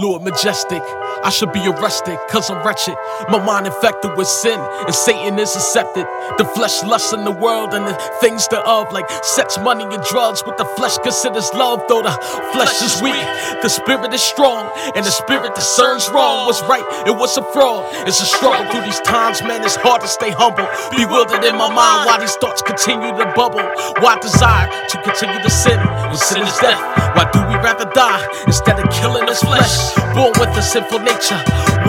Lord majestic. I should be arrested, cause I'm wretched. My mind infected with sin, and Satan is accepted. The flesh lusts in the world, and the things thereof, like sex, money, and drugs. What the flesh considers love, though the flesh is weak. The spirit is strong, and the spirit discerns wrong. What's right and what's a fraud. It's a struggle through these times, man. It's hard to stay humble. Bewildered in my mind, why these thoughts continue to bubble. Why desire to continue to sin when sin is death? Why do we rather die instead of killing this flesh? Born with a sinful nature.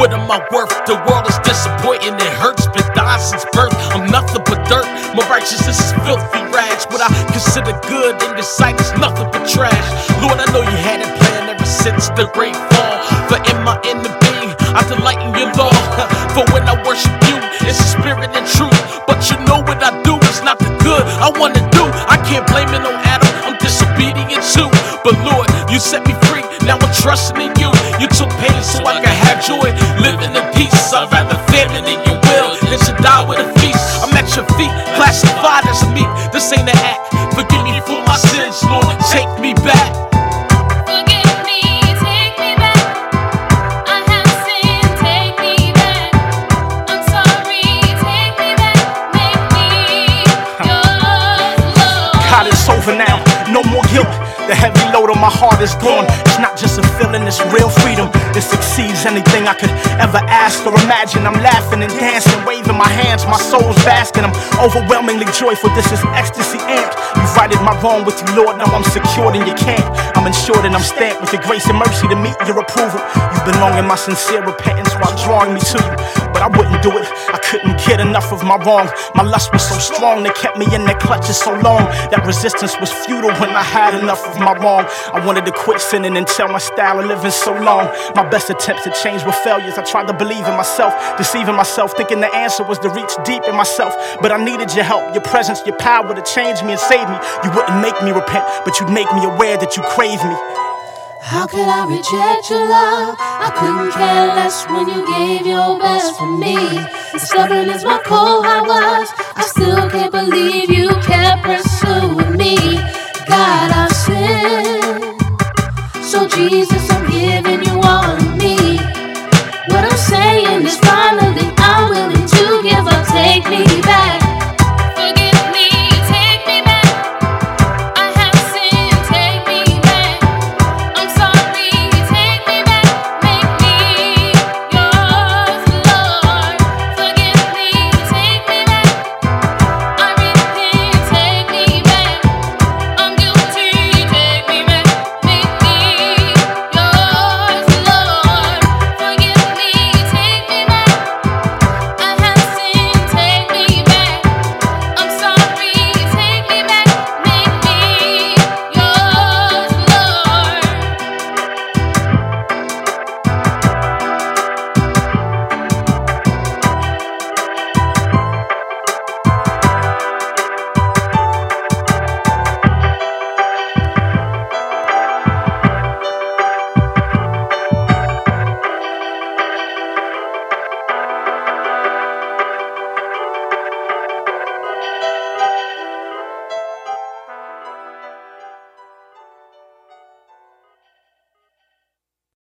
What am I worth? The world is disappointing, it hurts. Been dying since birth. I'm nothing but dirt. My righteousness is filthy rags. What I consider good in your sight is nothing but trash. Lord, I know you had it planned ever since the great fall. For in my inner being, I delight in your law. For when I worship you, it's the spirit and truth. But you know what I do is not the good I wanna do. I can't blame it on Adam. I'm disobedient too. But Lord, you set me free. Now I'm trusting in you. You took pain so I can have joy. Living in peace. I'd rather famine in your will than to die with a feast. I'm at your feet, classified as meat. This ain't an act. Forgive me for my sins, Lord. Take me back. Forgive me, take me back. I have sinned, take me back. I'm sorry, take me back. Make me yours, Lord. God, it's over now. No more guilt. The heavy load on my heart is gone. It's not just a feeling, it's real freedom. It exceeds anything I could ever ask or imagine. I'm laughing and dancing, waving my hands. My soul's basking. I'm overwhelmingly joyful. This is ecstasy amped. You've righted my wrong with you, Lord. Now I'm secured in your camp. I'm insured and I'm stamped with your grace and mercy to meet your approval. You belong in my sincere repentance while drawing me to you. But I wouldn't do it. I couldn't get enough of my wrong. My lust was so strong, they kept me in their clutches so long. That resistance was futile when I had enough of my wrong. I wanted to quit sinning and tell my style of living so long. My best attempts to change were failures. I tried to believe in myself, deceiving myself, thinking the answer was to reach deep in myself. But I needed your help, your presence, your power to change me and save me. You wouldn't make me repent, but you'd make me aware that you crave me. How could I reject your love? I couldn't care less when you gave your best for me. As stubborn as my cold heart was, I still can't believe you